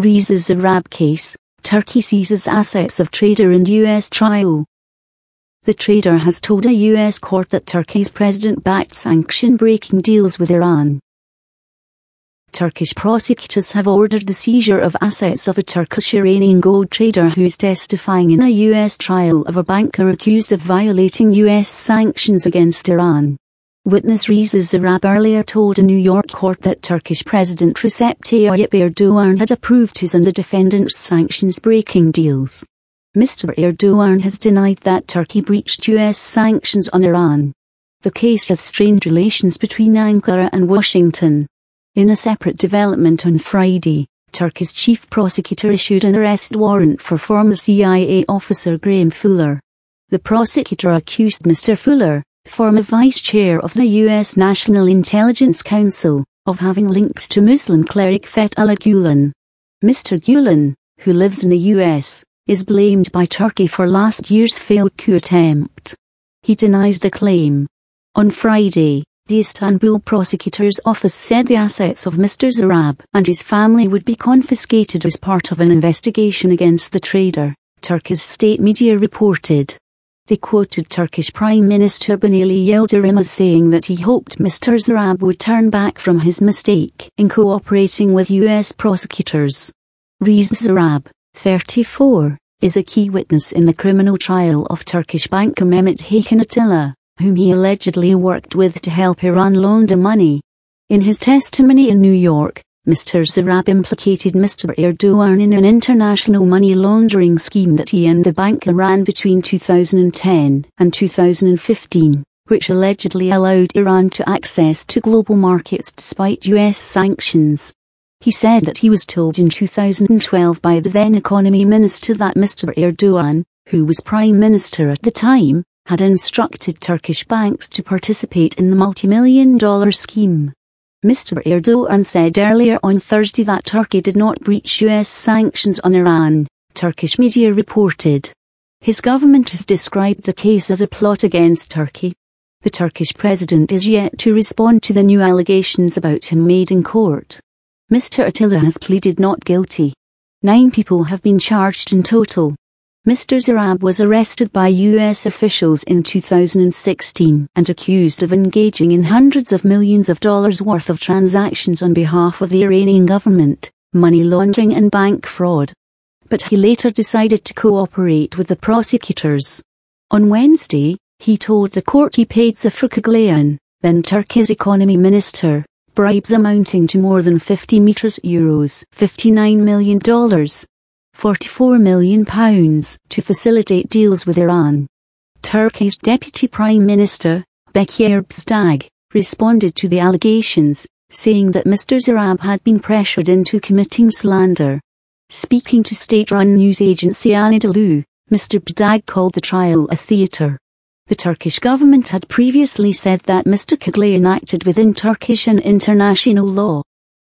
Reza Zarrab case, Turkey seizes assets of trader in U.S. trial. The trader has told a U.S. court that Turkey's president backed sanction breaking deals with Iran. Turkish prosecutors have ordered the seizure of assets of a Turkish Iranian gold trader who is testifying in a U.S. trial of a banker accused of violating U.S. sanctions against Iran. Witness Reza Zarrab earlier told a New York court that Turkish President Recep Tayyip Erdogan had approved his and the defendant's sanctions-breaking deals. Mr. Erdogan has denied that Turkey breached U.S. sanctions on Iran. The case has strained relations between Ankara and Washington. In a separate development on Friday, Turkey's chief prosecutor issued an arrest warrant for former CIA officer Graham Fuller. The prosecutor accused Mr. Fuller, former vice chair of the U.S. National Intelligence Council, of having links to Muslim cleric Fethullah Gulen. Mr. Gulen, who lives in the U.S., is blamed by Turkey for last year's failed coup attempt. He denies the claim. On Friday, the Istanbul prosecutor's office said the assets of Mr. Zarrab and his family would be confiscated as part of an investigation against the trader, Turkey's state media reported. They quoted Turkish Prime Minister Binali Yildirim as saying that he hoped Mr. Zarrab would turn back from his mistake in cooperating with U.S. prosecutors. Reza Zarrab, 34, is a key witness in the criminal trial of Turkish banker Mehmet Hakan Atilla, whom he allegedly worked with to help Iran launder money. In his testimony in New York, Mr. Zarrab implicated Mr. Erdogan in an international money laundering scheme that he and the banker ran between 2010 and 2015, which allegedly allowed Iran to access to global markets despite US sanctions. He said that he was told in 2012 by the then economy minister that Mr. Erdogan, who was prime minister at the time, had instructed Turkish banks to participate in the multi-million dollar scheme. Mr. Erdogan said earlier on Thursday that Turkey did not breach US sanctions on Iran, Turkish media reported. His government has described the case as a plot against Turkey. The Turkish president is yet to respond to the new allegations about him made in court. Mr. Atilla has pleaded not guilty. Nine people have been charged in total. Mr. Zarrab was arrested by U.S. officials in 2016 and accused of engaging in hundreds of millions of dollars worth of transactions on behalf of the Iranian government, money laundering and bank fraud. But he later decided to cooperate with the prosecutors. On Wednesday, he told the court he paid Zafer Caglayan, then Turkey's economy minister, bribes amounting to more than 50 meters euros, $59 million, 44 million pounds to facilitate deals with Iran. Turkey's Deputy Prime Minister, Bekir Bozdag, responded to the allegations, saying that Mr. Zarrab had been pressured into committing slander. Speaking to state-run news agency Anadolu, Mr. Bozdag called the trial a theatre. The Turkish government had previously said that Mr. Caglayan acted within Turkish and international law.